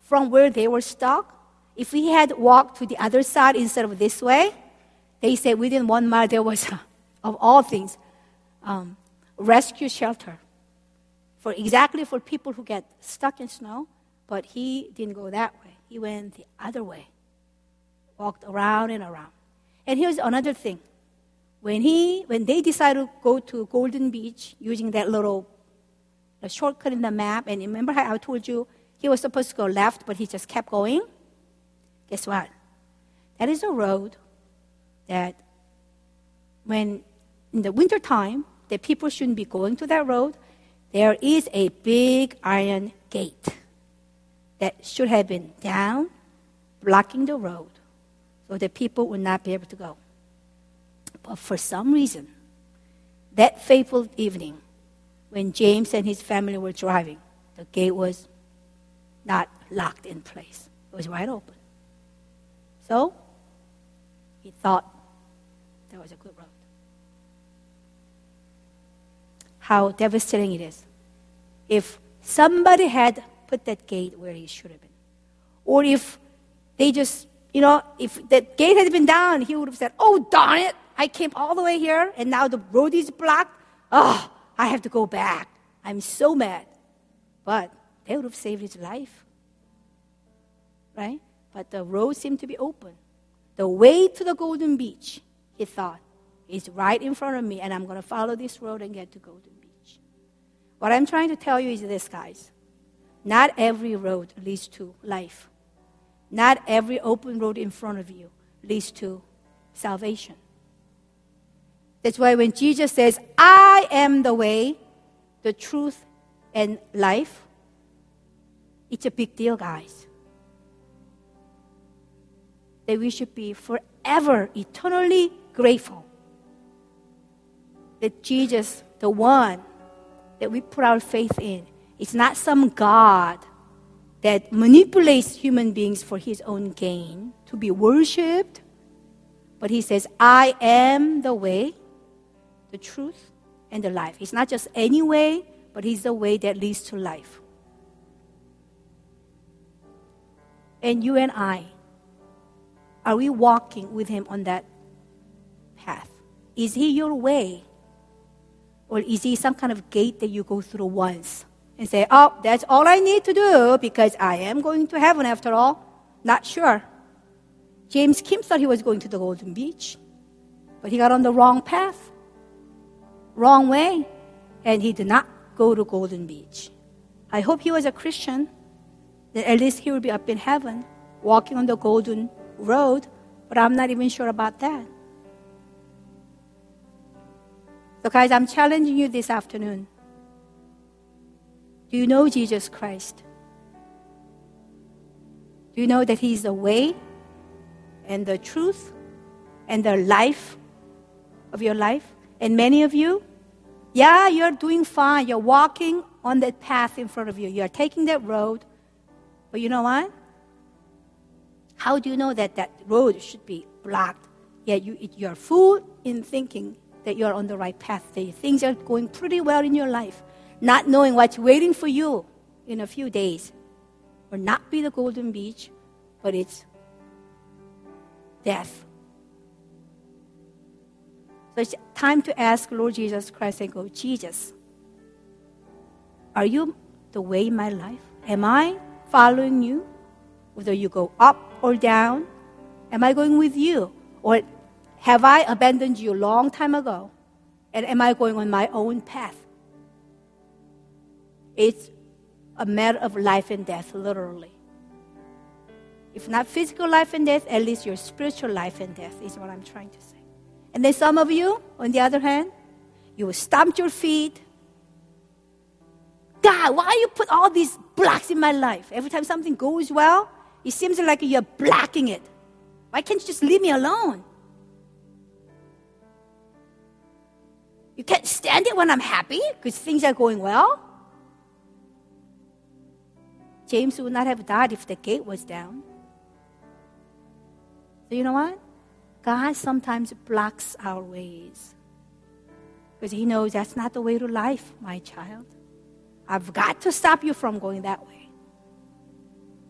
from where they were stuck, if we had walked to the other side instead of this way, they said within one mile there was, of all things, um, rescue shelter for exactly for people who get stuck in snow. But he didn't go that way. He went the other way, walked around and around. And here's another thing. When, he, when they decided to go to Golden Beach using that little shortcut in the map, and remember how I told you he was supposed to go left, but he just kept going? Guess what? That is a road that when in the wintertime, that people shouldn't be going to that road, there is a big iron gate that should have been down, blocking the road, so that people would not be able to go. But for some reason, that fateful evening, when James and his family were driving, the gate was not locked in place. It was wide open. So he thought that was a good road. How devastating it is. If somebody had put that gate where he should have been, or if they just, you know, if that gate had been down, he would have said, Oh, darn it, I came all the way here and now the road is blocked. Oh, I have to go back. I'm so mad. But they would have saved his life. Right? But the road seemed to be open. The way to the Golden Beach, he thought, is right in front of me, and I'm going to follow this road and get to Golden Beach. What I'm trying to tell you is this, guys. Not every road leads to life. Not every open road in front of you leads to salvation. That's why when Jesus says, I am the way, the truth, and life, it's a big deal, guys. That we should be forever, eternally grateful that Jesus, the one that we put our faith in, is not some God that manipulates human beings for his own gain to be worshiped. But he says, I am the way, the truth, and the life. It's not just any way, but He's the way that leads to life. And you and I, are we walking with Him on that path? Is He your way? Or is He some kind of gate that you go through once and say, oh, that's all I need to do because I am going to heaven after all? Not sure. James Kim thought he was going to the Golden Beach, but he got on the wrong path wrong way, and he did not go to Golden Beach. I hope he was a Christian, that at least he will be up in heaven, walking on the golden road, but I'm not even sure about that. So, guys, I'm challenging you this afternoon. Do you know Jesus Christ? Do you know that He's the way and the truth and the life of your life? And many of you, yeah, you're doing fine. You're walking on that path in front of you. You're taking that road. But you know what? How do you know that that road should be blocked? Yet you, you're fooled in thinking that you're on the right path, that things are going pretty well in your life, not knowing what's waiting for you in a few days. Will not be the golden beach, but it's death so it's time to ask Lord Jesus Christ and go, Jesus, are you the way in my life? Am I following you? Whether you go up or down, am I going with you? Or have I abandoned you a long time ago? And am I going on my own path? It's a matter of life and death, literally. If not physical life and death, at least your spiritual life and death is what I'm trying to say. And then some of you, on the other hand, you will stomp your feet. God, why you put all these blocks in my life? Every time something goes well, it seems like you're blocking it. Why can't you just leave me alone? You can't stand it when I'm happy because things are going well. James would not have died if the gate was down. So, you know what? God sometimes blocks our ways because He knows that's not the way to life, my child. I've got to stop you from going that way.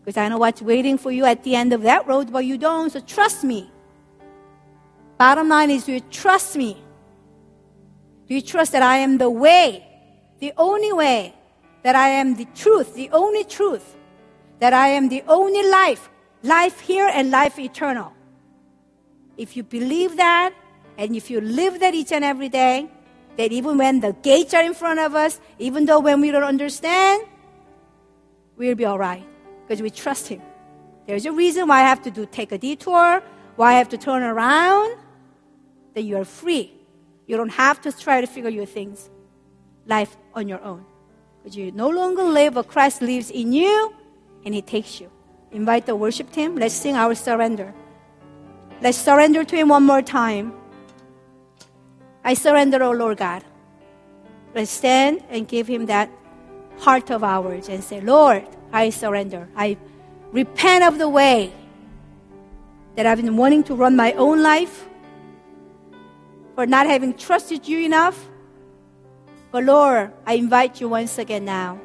Because I know what's waiting for you at the end of that road, but you don't, so trust me. Bottom line is, do you trust me? Do you trust that I am the way, the only way, that I am the truth, the only truth, that I am the only life, life here and life eternal. If you believe that, and if you live that each and every day, that even when the gates are in front of us, even though when we don't understand, we'll be all right because we trust Him. There's a reason why I have to do take a detour, why I have to turn around. Then you are free. You don't have to try to figure your things, life on your own. Because you no longer live, but Christ lives in you and He takes you. Invite the worship team. Let's sing our surrender. Let's surrender to Him one more time. I surrender, O Lord God. Let's stand and give Him that heart of ours and say, Lord, I surrender. I repent of the way that I've been wanting to run my own life, for not having trusted you enough. But Lord, I invite you once again now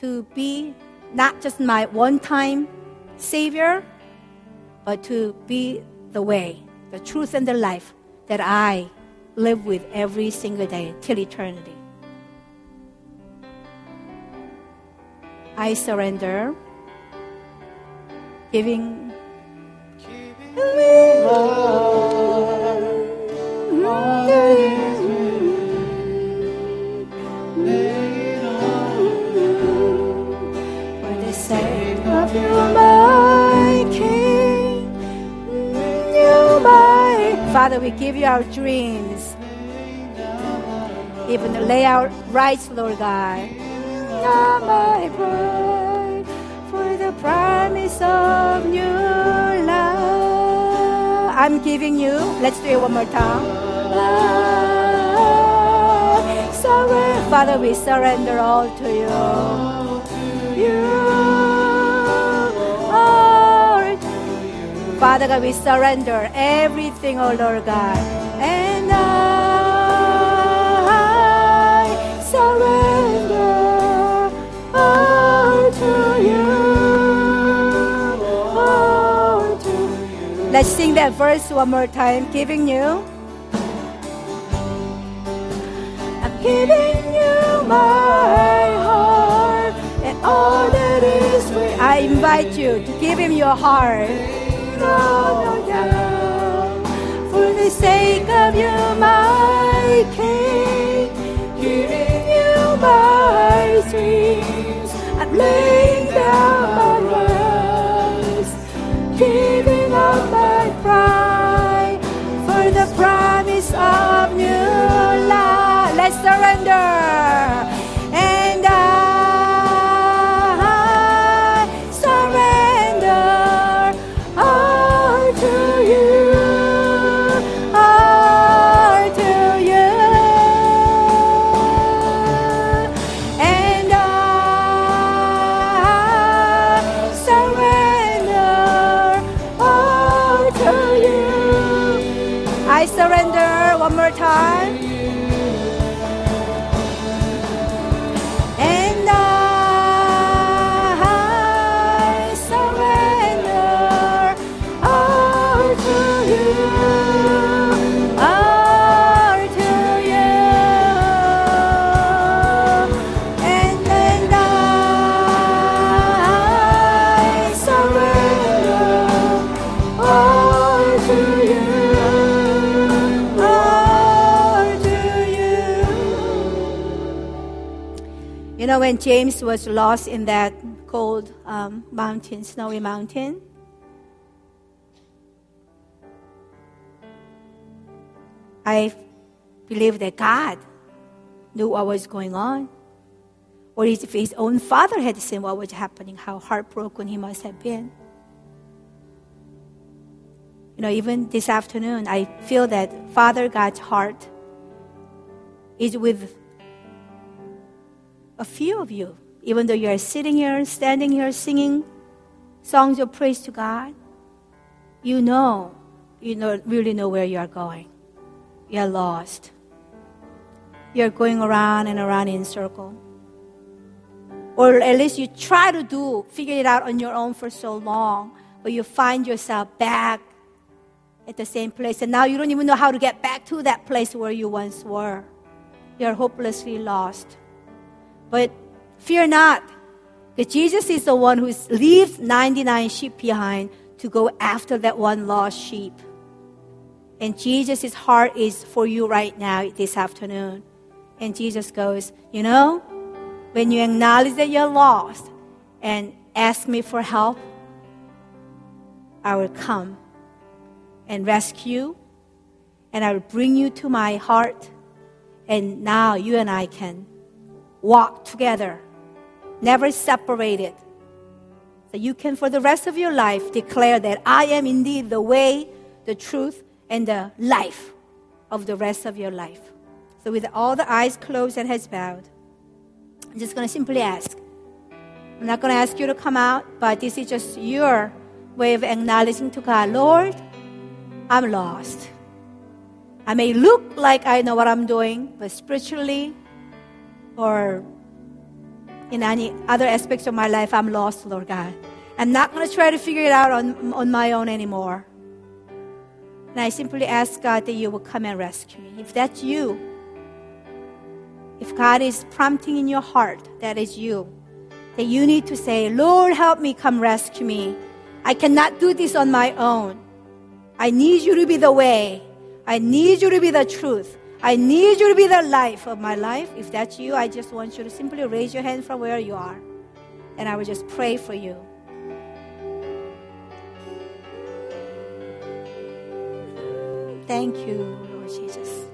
to be not just my one time Savior, but to be the way, the truth, and the life that I live with every single day till eternity. I surrender, giving. Father, we give you our dreams, even lay out rights, Lord God. For the promise of new. I'm giving you. Let's do it one more time. Love, surrender. Father, we surrender all to you. You. Father God, we surrender everything, oh Lord God. And I sing that verse one more time, giving you. I'm giving you my heart and all that is within. I invite you to give him your heart. For the sake of you, my King, giving you my dreams. I'm laying down my rights, giving up my pride for the promise of new life. Let's surrender. When James was lost in that cold um, mountain, snowy mountain, I believe that God knew what was going on. Or if his own father had seen what was happening, how heartbroken he must have been. You know, even this afternoon, I feel that Father God's heart is with a few of you. Even though you are sitting here, standing here, singing songs of praise to God, you know, you know, really know where you are going. You are lost. You are going around and around in circle. Or at least you try to do, figure it out on your own for so long, but you find yourself back at the same place. And now you don't even know how to get back to that place where you once were. You're hopelessly lost. But fear not. Because Jesus is the one who leaves 99 sheep behind to go after that one lost sheep. And Jesus' heart is for you right now, this afternoon. And Jesus goes, You know, when you acknowledge that you're lost and ask me for help, I will come and rescue and I will bring you to my heart. And now you and I can walk together, never separated. So you can, for the rest of your life, declare that I am indeed the way, the truth, and the life of the rest of your life. So, with all the eyes closed and heads bowed, I'm just going to simply ask. I'm not going to ask you to come out, but this is just your way of acknowledging to God, Lord, I'm lost. I may look like I know what I'm doing, but spiritually or in any other aspects of my life, I'm lost, Lord God. I'm not going to try to figure it out on, on my own anymore. And I simply ask God that you will come and rescue me. If that's you, if God is prompting in your heart, that is you, that you need to say, Lord, help me, come rescue me. I cannot do this on my own. I need you to be the way. I need you to be the truth. I need you to be the life of my life. If that's you, I just want you to simply raise your hand from where you are. And I will just pray for you. Thank you, Lord Jesus.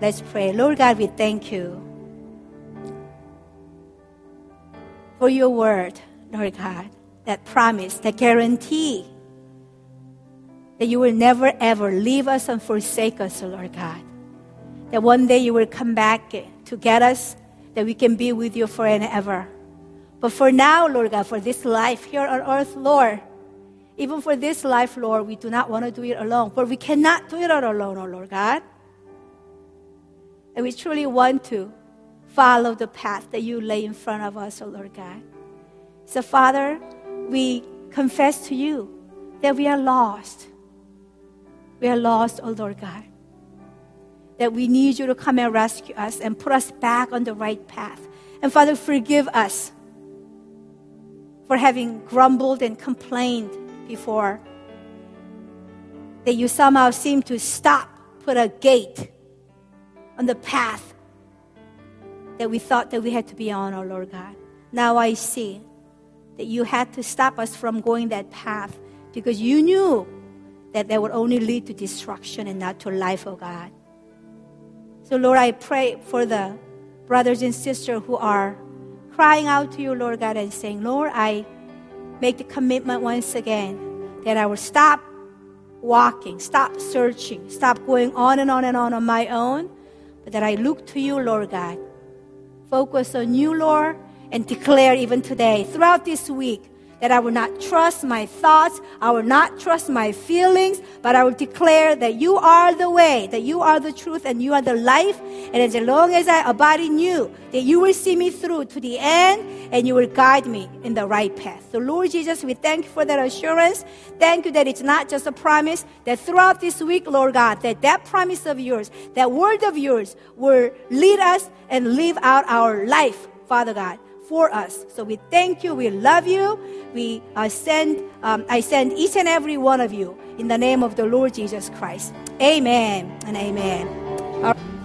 Let's pray. Lord God, we thank you for your word, Lord God, that promise, that guarantee that you will never ever leave us and forsake us, Lord God. That one day you will come back to get us, that we can be with you forever. But for now, Lord God, for this life here on earth, Lord, even for this life, Lord, we do not want to do it alone, for we cannot do it all alone, oh Lord God. And we truly want to follow the path that you lay in front of us, oh Lord God. So, Father, we confess to you that we are lost. We are lost, oh Lord God. That we need you to come and rescue us and put us back on the right path. And Father, forgive us for having grumbled and complained before. That you somehow seem to stop, put a gate on the path that we thought that we had to be on, oh Lord God. Now I see that you had to stop us from going that path because you knew that that would only lead to destruction and not to life, oh God. So, Lord, I pray for the brothers and sisters who are crying out to you, Lord God, and saying, Lord, I make the commitment once again that I will stop walking, stop searching, stop going on and on and on on my own, but that I look to you, Lord God. Focus on you, Lord, and declare even today, throughout this week, that I will not trust my thoughts, I will not trust my feelings, but I will declare that you are the way, that you are the truth, and you are the life. And as long as I abide in you, that you will see me through to the end and you will guide me in the right path. So, Lord Jesus, we thank you for that assurance. Thank you that it's not just a promise, that throughout this week, Lord God, that that promise of yours, that word of yours will lead us and live out our life, Father God for us. So we thank you. We love you. We uh, send, um, I send each and every one of you in the name of the Lord Jesus Christ. Amen and amen.